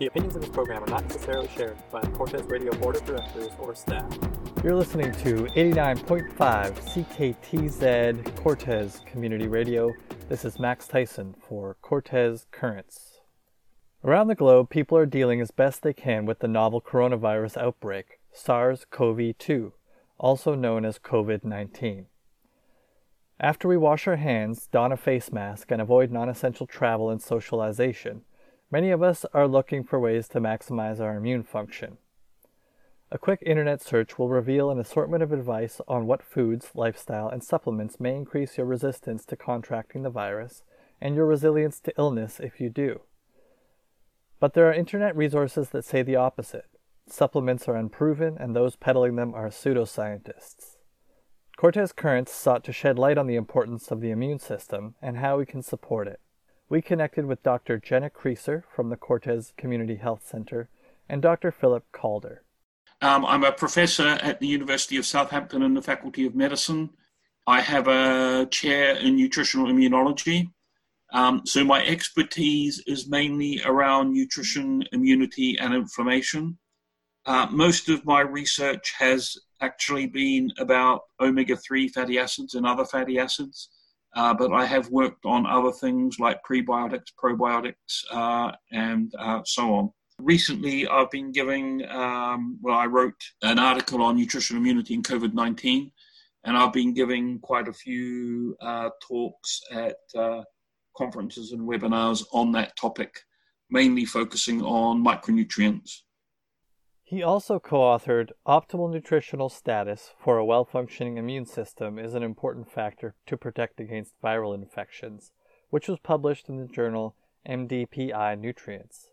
The opinions of this program are not necessarily shared by the Cortes Radio Board of Directors or staff. You're listening to 89.5 CKTZ Cortes Community Radio. This is Max Thaysen for Cortes Currents. Around the globe, people are dealing as best they can with the novel coronavirus outbreak, SARS CoV 2, also known as COVID 19. After we wash our hands, don a face mask, and avoid non essential travel and socialization, many of us are looking for ways to maximize our immune function. A quick internet search will reveal an assortment of advice on what foods, lifestyle, and supplements may increase your resistance to contracting the virus and your resilience to illness if you do. But there are internet resources that say the opposite. Supplements are unproven, and those peddling them are pseudoscientists. Cortes Currents sought to shed light on the importance of the immune system and how we can support it. We connected with Dr. Jenna Creaser from the Cortes Community Health Center and Dr. Philip Calder. Um, I'm a professor at the University of Southampton in the Faculty of Medicine. I have a chair in nutritional immunology. Um, so my expertise is mainly around nutrition, immunity, and inflammation. Uh, most of my research has actually been about omega 3 fatty acids and other fatty acids, uh, but I have worked on other things like prebiotics, probiotics, uh, and uh, so on. Recently, I've been giving, um, well, I wrote an article on nutrition immunity in COVID 19, and I've been giving quite a few uh, talks at uh, conferences and webinars on that topic, mainly focusing on micronutrients. He also co authored Optimal Nutritional Status for a Well Functioning Immune System is an Important Factor to Protect Against Viral Infections, which was published in the journal MDPI Nutrients.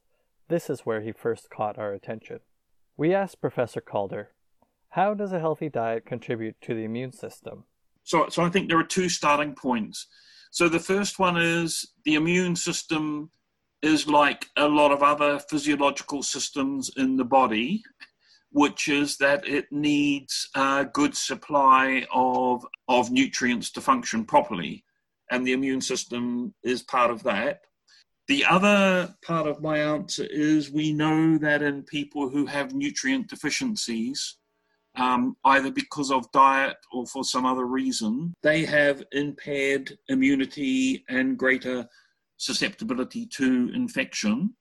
This is where he first caught our attention. We asked Professor Calder, how does a healthy diet contribute to the immune system? So, so I think there are two starting points. So the first one is the immune system is like a lot of other physiological systems in the body, which is that it needs a good supply of, of nutrients to function properly. And the immune system is part of that. The other part of my answer is we know that in people who have nutrient deficiencies, um, either because of diet or for some other reason, they have impaired immunity and greater susceptibility to infection.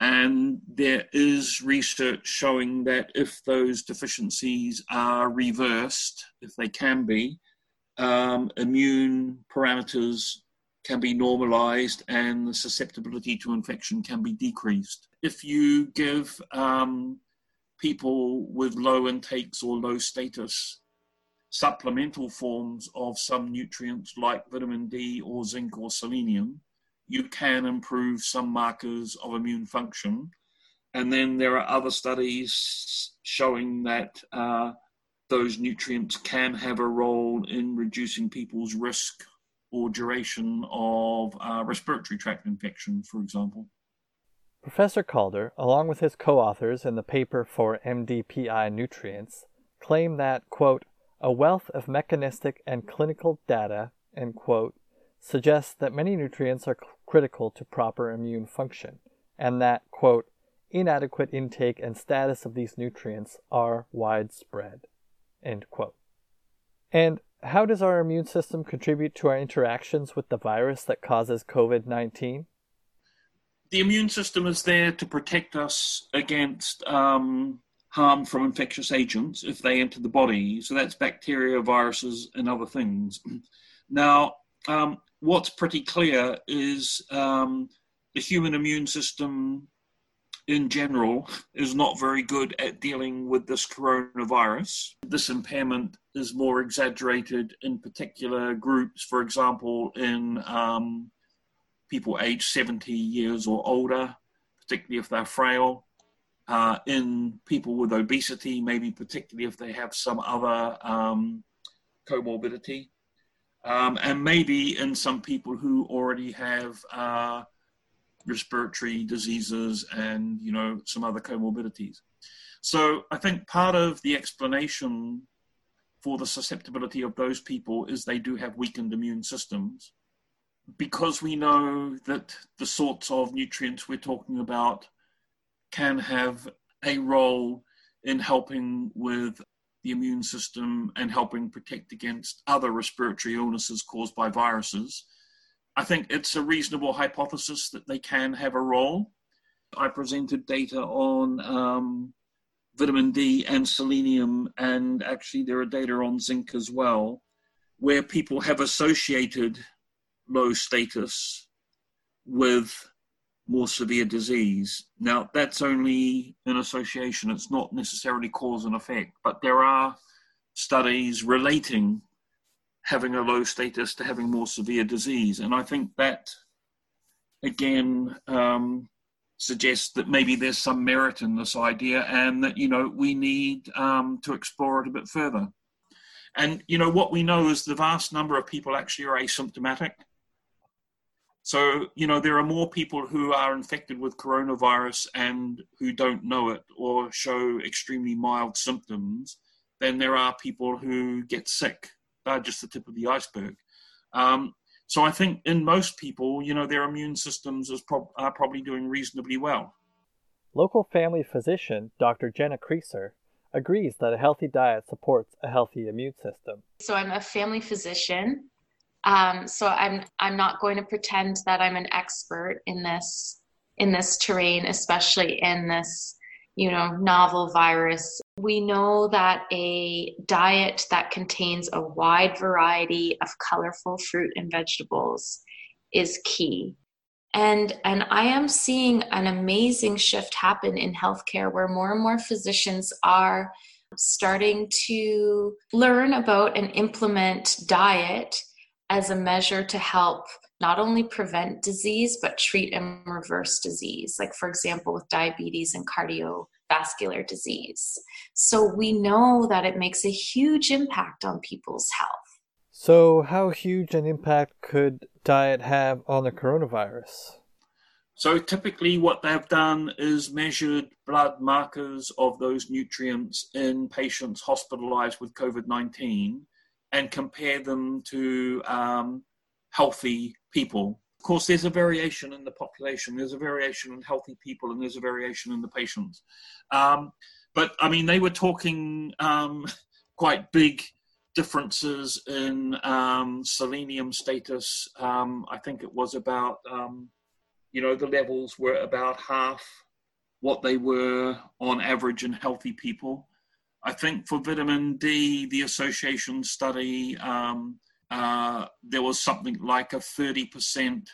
And there is research showing that if those deficiencies are reversed, if they can be, um, immune parameters can be normalized and the susceptibility to infection can be decreased. If you give um, people with low intakes or low status supplemental forms of some nutrients like vitamin D or zinc or selenium, you can improve some markers of immune function. And then there are other studies showing that uh, those nutrients can have a role in reducing people's risk or duration of uh, respiratory tract infection, for example. Professor Calder, along with his co authors in the paper for MDPI Nutrients, claim that, quote, a wealth of mechanistic and clinical data, end quote, suggests that many nutrients are critical to proper immune function, and that, quote, inadequate intake and status of these nutrients are widespread, end quote. And how does our immune system contribute to our interactions with the virus that causes COVID 19? The immune system is there to protect us against um, harm from infectious agents if they enter the body. So that's bacteria, viruses, and other things. Now, um, what's pretty clear is um, the human immune system in general is not very good at dealing with this coronavirus. This impairment is more exaggerated in particular groups, for example, in um, people aged 70 years or older, particularly if they're frail. Uh, in people with obesity, maybe particularly if they have some other um, comorbidity. Um, and maybe in some people who already have uh, respiratory diseases and you know some other comorbidities. So I think part of the explanation for the susceptibility of those people is they do have weakened immune systems. Because we know that the sorts of nutrients we're talking about can have a role in helping with the immune system and helping protect against other respiratory illnesses caused by viruses. I think it's a reasonable hypothesis that they can have a role. I presented data on um, vitamin D and selenium, and actually, there are data on zinc as well, where people have associated low status with more severe disease. Now, that's only an association, it's not necessarily cause and effect, but there are studies relating having a low status to having more severe disease. And I think that, again, um, suggests that maybe there's some merit in this idea and that, you know, we need um, to explore it a bit further. And, you know, what we know is the vast number of people actually are asymptomatic. So, you know, there are more people who are infected with coronavirus and who don't know it or show extremely mild symptoms than there are people who get sick. They're just the tip of the iceberg. Um, so I think in most people, you know, their immune systems prob- are probably doing reasonably well. Local family physician Dr. Jenna Creaser agrees that a healthy diet supports a healthy immune system. So I'm a family physician um, so I'm I'm not going to pretend that I'm an expert in this in this terrain, especially in this you know novel virus. We know that a diet that contains a wide variety of colorful fruit and vegetables is key. And and I am seeing an amazing shift happen in healthcare where more and more physicians are starting to learn about and implement diet as a measure to help not only prevent disease, but treat and reverse disease, like, for example, with diabetes and cardiovascular disease. So we know that it makes a huge impact on people's health. So, how huge an impact could diet have on the coronavirus? So, typically, what they've done is measured blood markers of those nutrients in patients hospitalized with COVID 19 and compare them to um, healthy people. Of course, there's a variation in the population, there's a variation in healthy people, and there's a variation in the patients. Um, but I mean, they were talking um, quite big differences in um, selenium status. Um, I think it was about, um, you know, the levels were about half what they were on average in healthy people. I think for vitamin D, the association study, um, uh, there was something like a 30%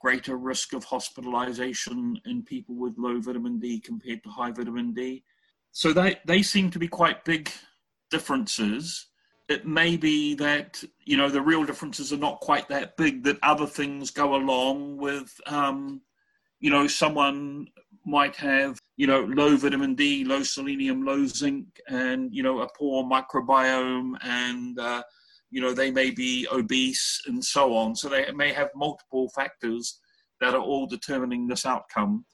greater risk of hospitalization in people with low vitamin D compared to high vitamin D. So they, they seem to be quite big differences. It may be that, you know, the real differences are not quite that big, that other things go along with, um, you know, someone might have, you know, low vitamin D, low selenium, low zinc, and, you know, a poor microbiome, and, uh, you know, they may be obese and so on. So they may have multiple factors that are all determining this outcome.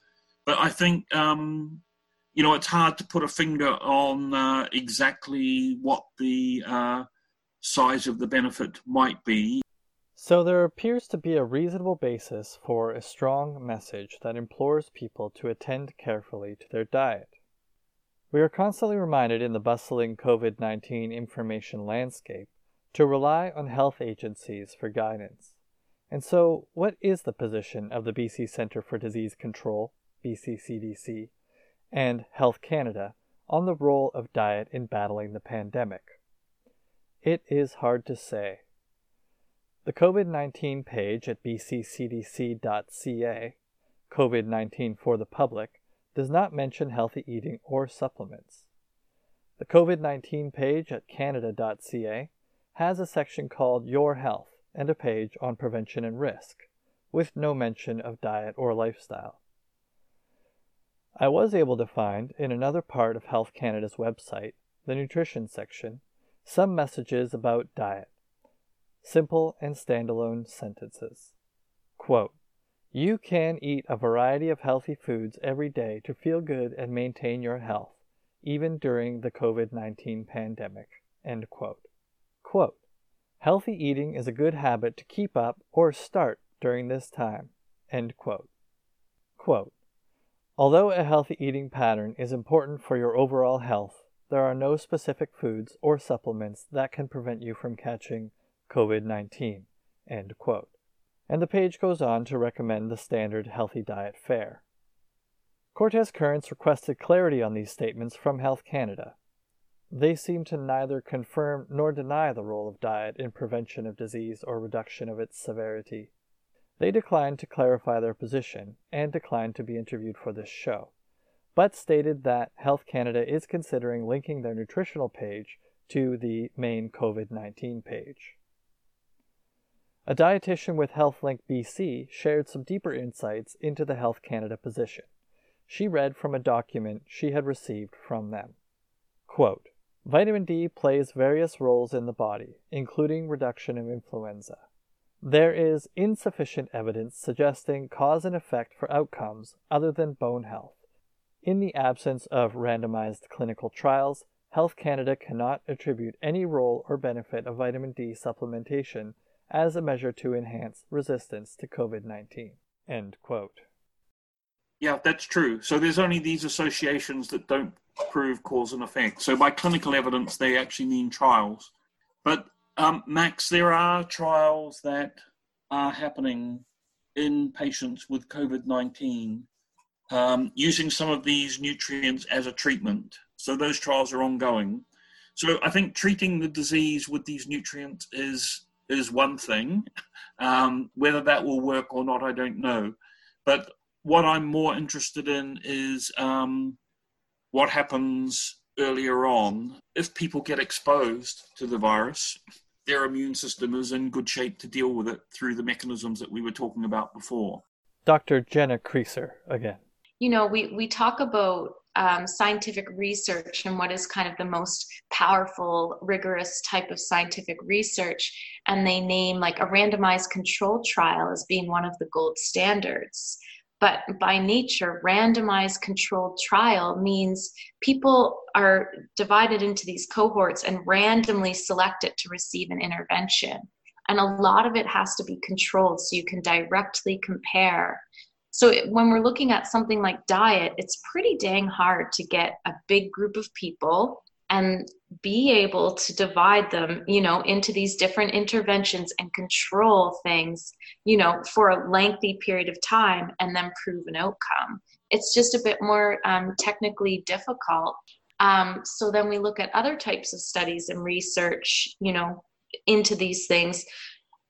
But I think, um, you know, it's hard to put a finger on uh, exactly what the uh, size of the benefit might be. So there appears to be a reasonable basis for a strong message that implores people to attend carefully to their diet. We are constantly reminded in the bustling COVID 19 information landscape to rely on health agencies for guidance. And so, what is the position of the BC Centre for Disease Control, BCCDC, and Health Canada on the role of diet in battling the pandemic? It is hard to say. The COVID 19 page at bccdc.ca, COVID 19 for the public, does not mention healthy eating or supplements. The COVID 19 page at canada.ca has a section called Your Health and a page on prevention and risk, with no mention of diet or lifestyle. I was able to find in another part of Health Canada's website, the nutrition section, some messages about diet simple and standalone sentences. Quote, you can eat a variety of healthy foods every day to feel good and maintain your health, even during the COVID 19 pandemic. End quote. Quote, Healthy eating is a good habit to keep up or start during this time. End quote. Quote, Although a healthy eating pattern is important for your overall health, there are no specific foods or supplements that can prevent you from catching COVID 19. End quote. And the page goes on to recommend the standard healthy diet fare. Cortes Currents requested clarity on these statements from Health Canada. They seem to neither confirm nor deny the role of diet in prevention of disease or reduction of its severity. They declined to clarify their position and declined to be interviewed for this show, but stated that Health Canada is considering linking their nutritional page to the main COVID 19 page. A dietitian with HealthLink BC shared some deeper insights into the Health Canada position. She read from a document she had received from them. Quote, Vitamin D plays various roles in the body, including reduction of influenza. There is insufficient evidence suggesting cause and effect for outcomes other than bone health. In the absence of randomized clinical trials, Health Canada cannot attribute any role or benefit of vitamin D supplementation as a measure to enhance resistance to COVID 19. End quote. Yeah, that's true. So there's only these associations that don't prove cause and effect. So by clinical evidence, they actually mean trials. But um, Max, there are trials that are happening in patients with COVID 19 um, using some of these nutrients as a treatment. So those trials are ongoing. So I think treating the disease with these nutrients is is one thing. Um, whether that will work or not, I don't know. But what I'm more interested in is um, what happens earlier on if people get exposed to the virus their immune system is in good shape to deal with it through the mechanisms that we were talking about before. Dr. Jenna Creaser again. You know, we, we talk about um, scientific research and what is kind of the most powerful, rigorous type of scientific research. And they name like a randomized control trial as being one of the gold standards. But by nature, randomized controlled trial means people are divided into these cohorts and randomly selected to receive an intervention. And a lot of it has to be controlled so you can directly compare. So when we're looking at something like diet, it's pretty dang hard to get a big group of people and be able to divide them you know into these different interventions and control things you know for a lengthy period of time and then prove an outcome. It's just a bit more um, technically difficult. Um, so then we look at other types of studies and research you know into these things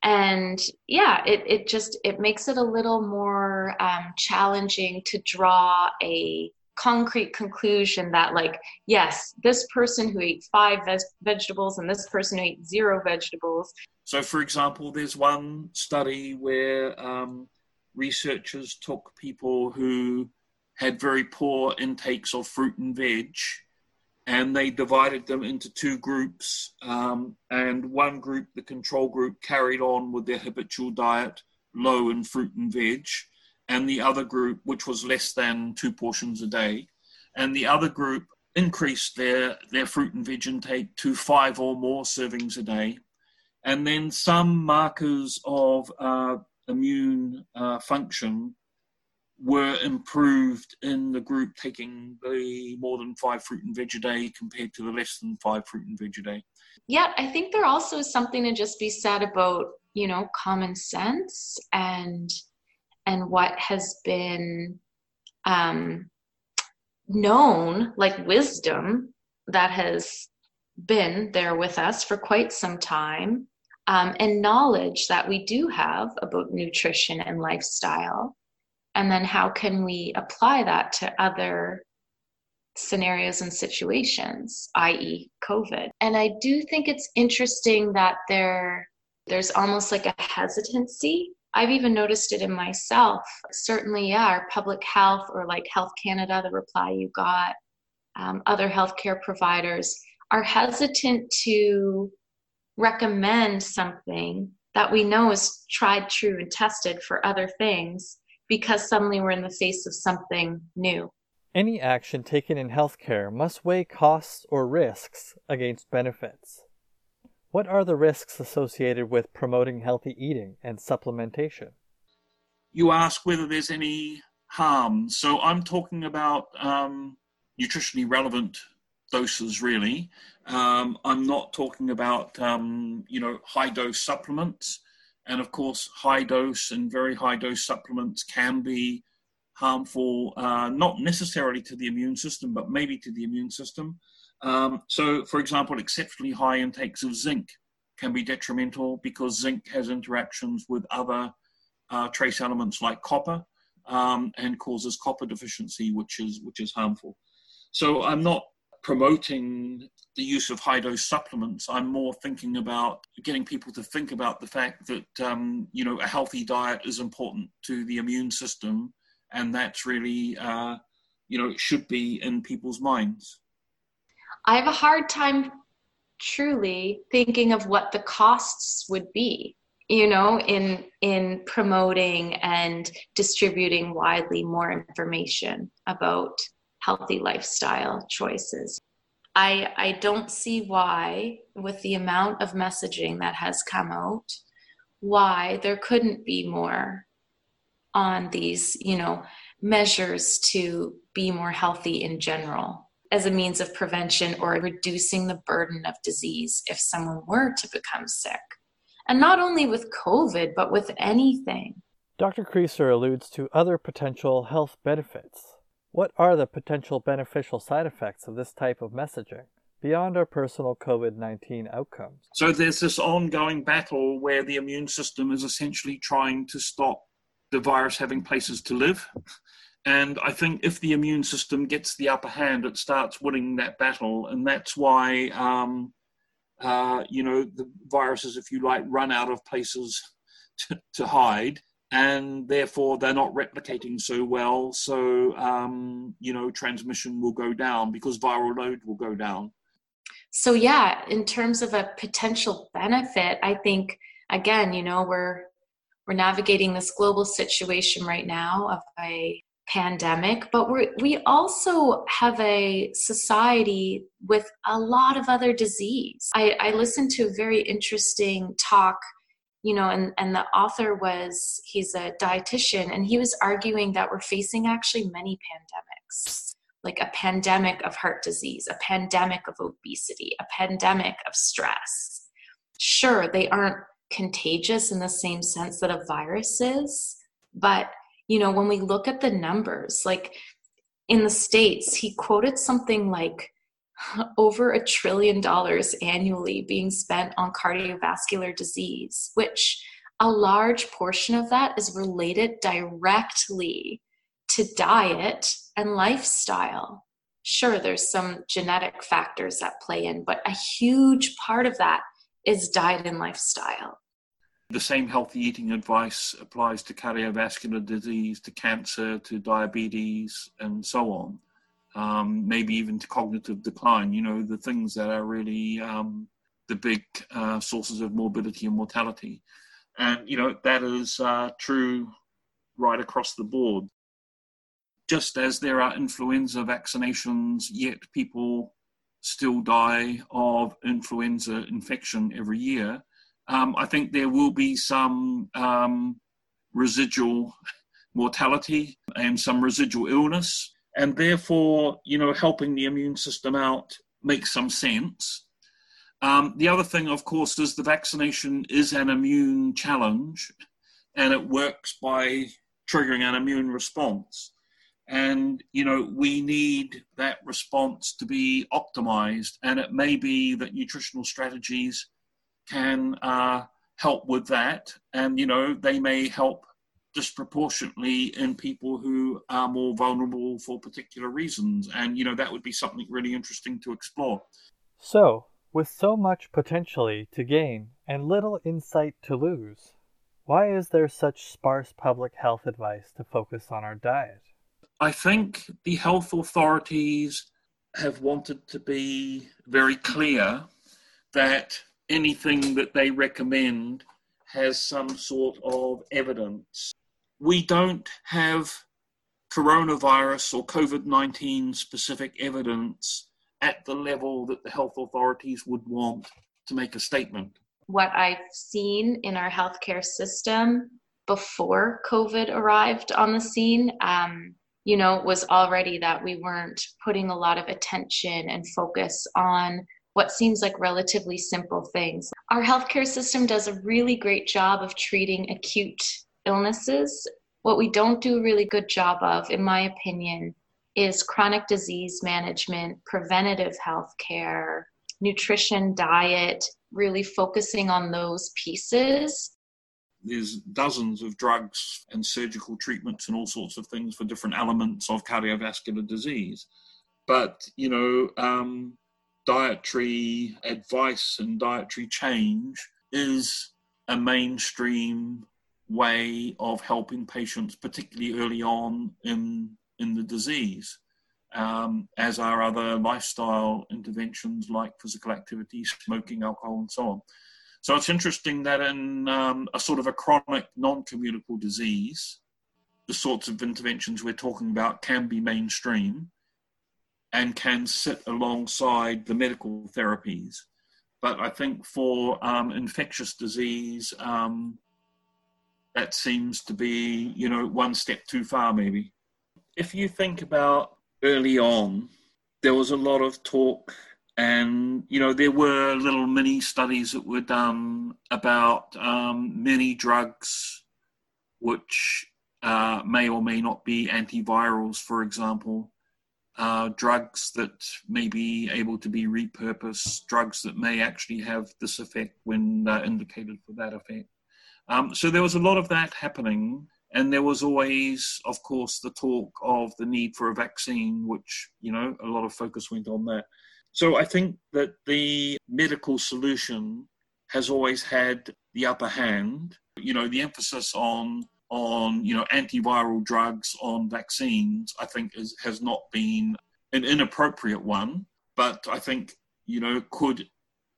and yeah it, it just it makes it a little more um, challenging to draw a concrete conclusion that like yes this person who ate five vegetables and this person who ate zero vegetables. So for example there's one study where um, researchers took people who had very poor intakes of fruit and veg and they divided them into two groups um, and one group the control group carried on with their habitual diet low in fruit and veg and the other group, which was less than two portions a day, and the other group increased their, their fruit and veg intake to five or more servings a day. And then some markers of uh, immune uh, function were improved in the group taking the more than five fruit and veg a day compared to the less than five fruit and veg a day. Yeah, I think there also is something to just be said about, you know, common sense and and what has been um, known, like wisdom that has been there with us for quite some time, um, and knowledge that we do have about nutrition and lifestyle. And then how can we apply that to other scenarios and situations, i.e., COVID? And I do think it's interesting that there there's almost like a hesitancy I've even noticed it in myself. Certainly, yeah, our public health or like Health Canada, the reply you got, um, other healthcare providers are hesitant to recommend something that we know is tried, true, and tested for other things because suddenly we're in the face of something new. Any action taken in healthcare must weigh costs or risks against benefits. What are the risks associated with promoting healthy eating and supplementation? You ask whether there's any harm. So I'm talking about um, nutritionally relevant doses, really. Um, I'm not talking about, um, you know, high dose supplements. And of course, high dose and very high dose supplements can be harmful, uh, not necessarily to the immune system, but maybe to the immune system. Um, so, for example, exceptionally high intakes of zinc can be detrimental because zinc has interactions with other uh, trace elements like copper um, and causes copper deficiency, which is which is harmful. So, I'm not promoting the use of high dose supplements. I'm more thinking about getting people to think about the fact that um, you know a healthy diet is important to the immune system, and that's really uh, you know it should be in people's minds. I have a hard time truly thinking of what the costs would be you know in in promoting and distributing widely more information about healthy lifestyle choices i i don't see why with the amount of messaging that has come out why there couldn't be more on these you know measures to be more healthy in general as a means of prevention or reducing the burden of disease if someone were to become sick. And not only with COVID, but with anything. Dr. Creaser alludes to other potential health benefits. What are the potential beneficial side effects of this type of messaging beyond our personal COVID 19 outcomes? So there's this ongoing battle where the immune system is essentially trying to stop the virus having places to live. And I think if the immune system gets the upper hand, it starts winning that battle. And that's why, um, uh, you know, the viruses, if you like, run out of places to, to hide. And therefore, they're not replicating so well. So, um, you know, transmission will go down because viral load will go down. So, yeah, in terms of a potential benefit, I think, again, you know, we're we're navigating this global situation right now of a pandemic, but we we also have a society with a lot of other disease. I, I listened to a very interesting talk, you know, and, and the author was, he's a dietitian, and he was arguing that we're facing actually many pandemics, like a pandemic of heart disease, a pandemic of obesity, a pandemic of stress. Sure, they aren't contagious in the same sense that a virus is, but you know, when we look at the numbers, like in the States, he quoted something like over a trillion dollars annually being spent on cardiovascular disease, which a large portion of that is related directly to diet and lifestyle. Sure, there's some genetic factors that play in, but a huge part of that is diet and lifestyle. The same healthy eating advice applies to cardiovascular disease, to cancer, to diabetes, and so on. Um, maybe even to cognitive decline, you know, the things that are really um, the big uh, sources of morbidity and mortality. And, you know, that is uh, true right across the board. Just as there are influenza vaccinations, yet people still die of influenza infection every year um, I think there will be some um, residual mortality and some residual illness, and therefore, you know, helping the immune system out makes some sense. Um, the other thing, of course, is the vaccination is an immune challenge, and it works by triggering an immune response. And, you know, we need that response to be optimized. And it may be that nutritional strategies can uh, help with that, and you know they may help disproportionately in people who are more vulnerable for particular reasons, and you know that would be something really interesting to explore. So, with so much potentially to gain and little insight to lose, why is there such sparse public health advice to focus on our diet? I think the health authorities have wanted to be very clear that anything that they recommend has some sort of evidence. We don't have coronavirus or COVID 19 specific evidence at the level that the health authorities would want to make a statement. What I've seen in our healthcare system before COVID arrived on the scene, um, you know, was already that we weren't putting a lot of attention and focus on what seems like relatively simple things. Our healthcare system does a really great job of treating acute illnesses. What we don't do a really good job of, in my opinion, is chronic disease management, preventative health care, nutrition, diet, really focusing on those pieces. There's dozens of drugs and surgical treatments and all sorts of things for different elements of cardiovascular disease. But, you know, um, dietary advice and dietary change is a mainstream way of helping patients, particularly early on in in the disease, um, as are other lifestyle interventions like physical activity, smoking, alcohol, and so on. So it's interesting that in um, a sort of a chronic, non-communicable disease, the sorts of interventions we're talking about can be mainstream and can sit alongside the medical therapies. But I think for um, infectious disease, um, that seems to be, you know, one step too far, maybe. If you think about early on, there was a lot of talk, and, you know, there were little mini studies that were done about um, many drugs which uh, may or may not be antivirals, for example uh, drugs that may be able to be repurposed, drugs that may actually have this effect when uh, indicated for that effect. Um, so there was a lot of that happening, and there was always, of course, the talk of the need for a vaccine, which, you know, a lot of focus went on that. So I think that the medical solution has always had the upper hand. You know, the emphasis on on you know antiviral drugs on vaccines i think is, has not been an inappropriate one but i think you know could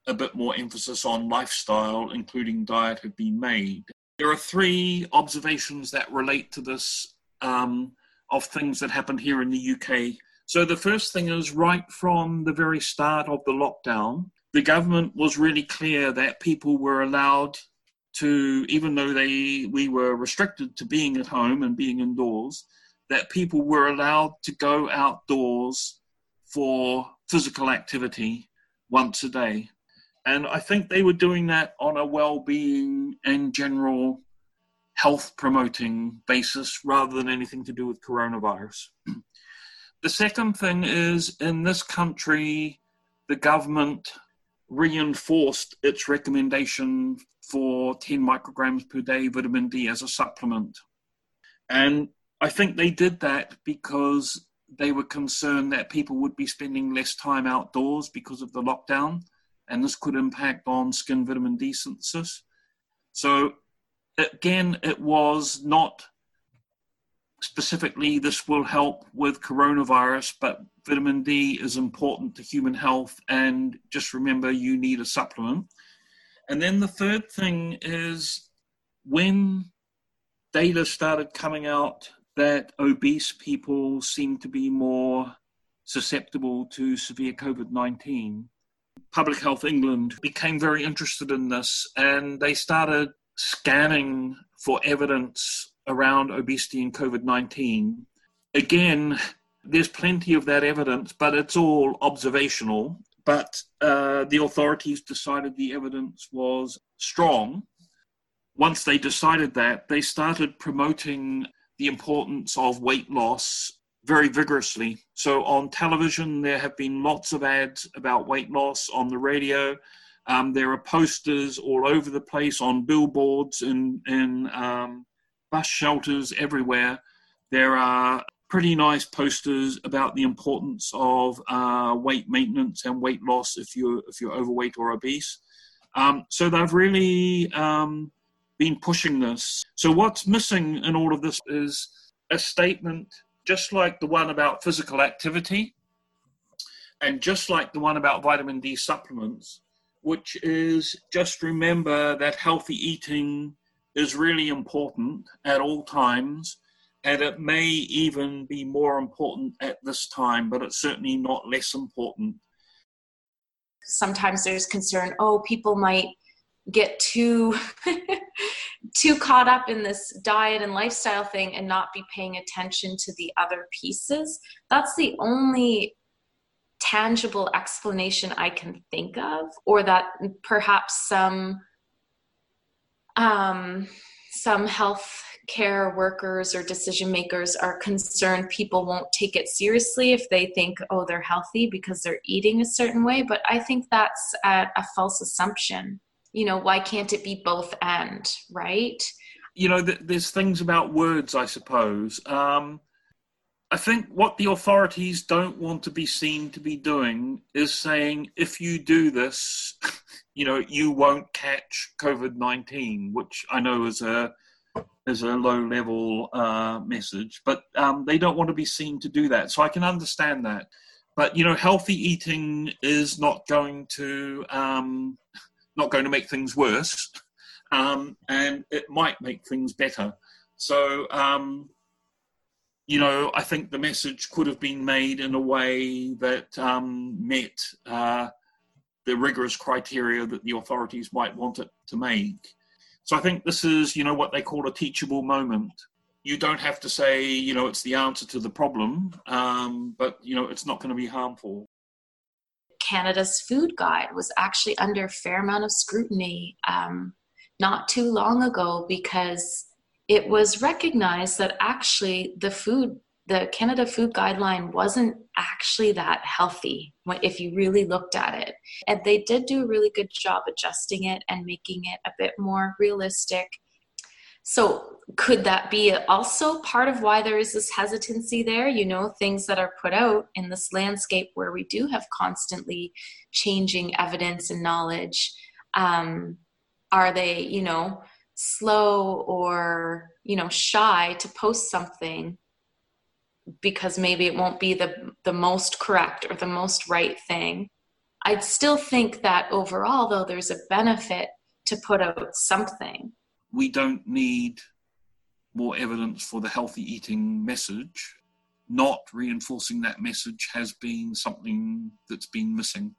a bit more emphasis on lifestyle including diet have been made. There are three observations that relate to this um, of things that happened here in the uk so the first thing is right from the very start of the lockdown the government was really clear that people were allowed to even though they we were restricted to being at home and being indoors that people were allowed to go outdoors for physical activity once a day and i think they were doing that on a well-being and general health promoting basis rather than anything to do with coronavirus the second thing is in this country the government reinforced its recommendation for 10 micrograms per day vitamin D as a supplement. And I think they did that because they were concerned that people would be spending less time outdoors because of the lockdown, and this could impact on skin vitamin D synthesis. So, again, it was not specifically this will help with coronavirus, but vitamin D is important to human health, and just remember you need a supplement. And then the third thing is when data started coming out that obese people seem to be more susceptible to severe COVID 19, Public Health England became very interested in this and they started scanning for evidence around obesity and COVID 19. Again, there's plenty of that evidence, but it's all observational but uh, the authorities decided the evidence was strong. Once they decided that, they started promoting the importance of weight loss very vigorously. So on television, there have been lots of ads about weight loss. On the radio, um, there are posters all over the place on billboards and in um, bus shelters everywhere. There are pretty nice posters about the importance of uh, weight maintenance and weight loss if you're if you're overweight or obese. Um, so they've really um, been pushing this. So what's missing in all of this is a statement, just like the one about physical activity, and just like the one about vitamin D supplements, which is just remember that healthy eating is really important at all times and it may even be more important at this time, but it's certainly not less important. Sometimes there's concern, oh, people might get too too caught up in this diet and lifestyle thing and not be paying attention to the other pieces that's the only tangible explanation i can think of or that perhaps some um some health care workers or decision makers are concerned people won't take it seriously if they think oh they're healthy because they're eating a certain way. But i think that's a, a false assumption you know why can't it be both and right you know th- there's things about words i suppose um, i think what the authorities don't want to be seen to be doing is saying if you do this you know you won't catch covid-19 which i know is a as a low level uh, message, but um, they don't want to be seen to do that. So I can understand that. But you know, healthy eating is not going to um, not going to make things worse, um, and it might make things better. So um, you know, I think the message could have been made in a way that um, met uh, the rigorous criteria that the authorities might want it to make. So I think this is, you know, what they call a teachable moment. You don't have to say, you know, it's the answer to the problem, um, but, you know, it's not going to be harmful. Canada's food guide was actually under a fair amount of scrutiny um, not too long ago because it was recognized that actually the food the Canada Food Guideline wasn't actually that healthy if you really looked at it. And they did do a really good job adjusting it and making it a bit more realistic. So, could that be also part of why there is this hesitancy there? You know, things that are put out in this landscape where we do have constantly changing evidence and knowledge. Um, are they, you know, slow or, you know, shy to post something because maybe it won't be the the most correct or the most right thing i'd still think that overall though there's a benefit to put out something we don't need more evidence for the healthy eating message. Not reinforcing that message has been something that's been missing.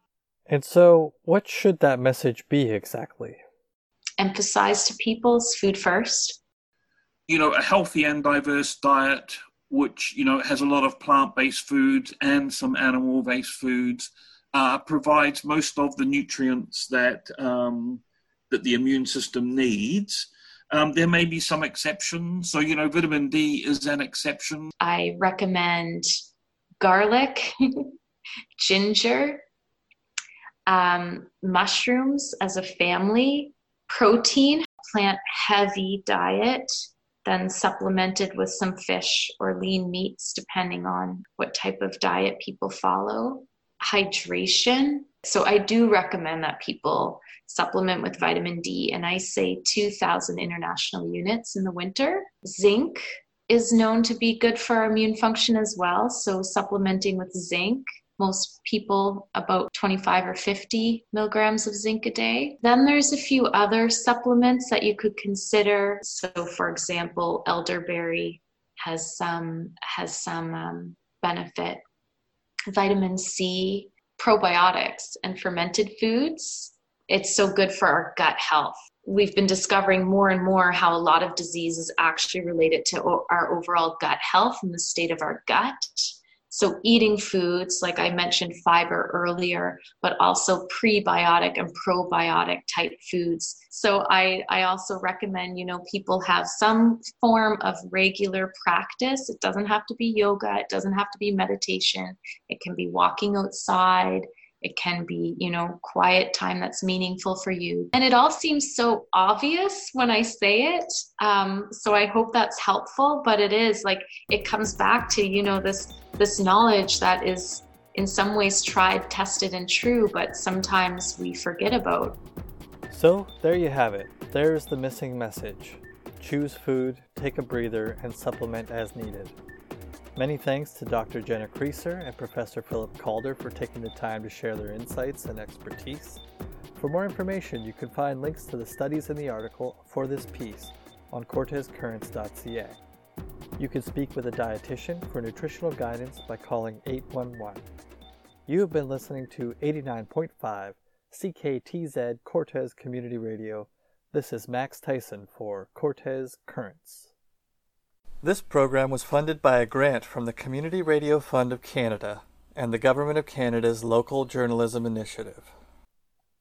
And so what should that message be exactly? Emphasize to people's food first. You know a healthy and diverse diet which you know has a lot of plant-based foods and some animal-based foods, uh, provides most of the nutrients that um, that the immune system needs. Um, there may be some exceptions. So you know, vitamin D is an exception. I recommend garlic, ginger, um, mushrooms as a family, protein, plant-heavy diet then supplemented with some fish or lean meats, depending on what type of diet people follow. Hydration. So, I do recommend that people supplement with vitamin D, and I say 2,000 international units in the winter. Zinc is known to be good for our immune function as well. So, supplementing with zinc most people about 25 or 50 milligrams of zinc a day. Then there's a few other supplements that you could consider. So, for example, elderberry has some has some um, benefit. Vitamin C, probiotics, and fermented foods. It's so good for our gut health. We've been discovering more and more how a lot of disease is actually related to our overall gut health and the state of our gut so, eating foods, like I mentioned fiber earlier, but also prebiotic and probiotic type foods. So, I, I also recommend, you know, people have some form of regular practice. It doesn't have to be yoga, it doesn't have to be meditation, it can be walking outside, it can be you know quiet time that's meaningful for you. And it all seems so obvious when i say it. Um, so i hope that's helpful but it is like it comes back to you know this this knowledge that is in some ways tried tested and true but sometimes we forget about so there you have it there's the missing message choose food take a breather and supplement as needed Many thanks to Dr. Jenna Creaser and Professor Philip Calder for taking the time to share their insights and expertise. For more information, you can find links to the studies in the article for this piece on cortescurrents.ca. You can speak with a dietitian for nutritional guidance by calling 811. You have been listening to 89.5 CKTZ Cortes Community Radio. This is Max Thaysen for Cortes Currents. This program was funded by a grant from the Community Radio Fund of Canada and the Government of Canada's Local Journalism Initiative.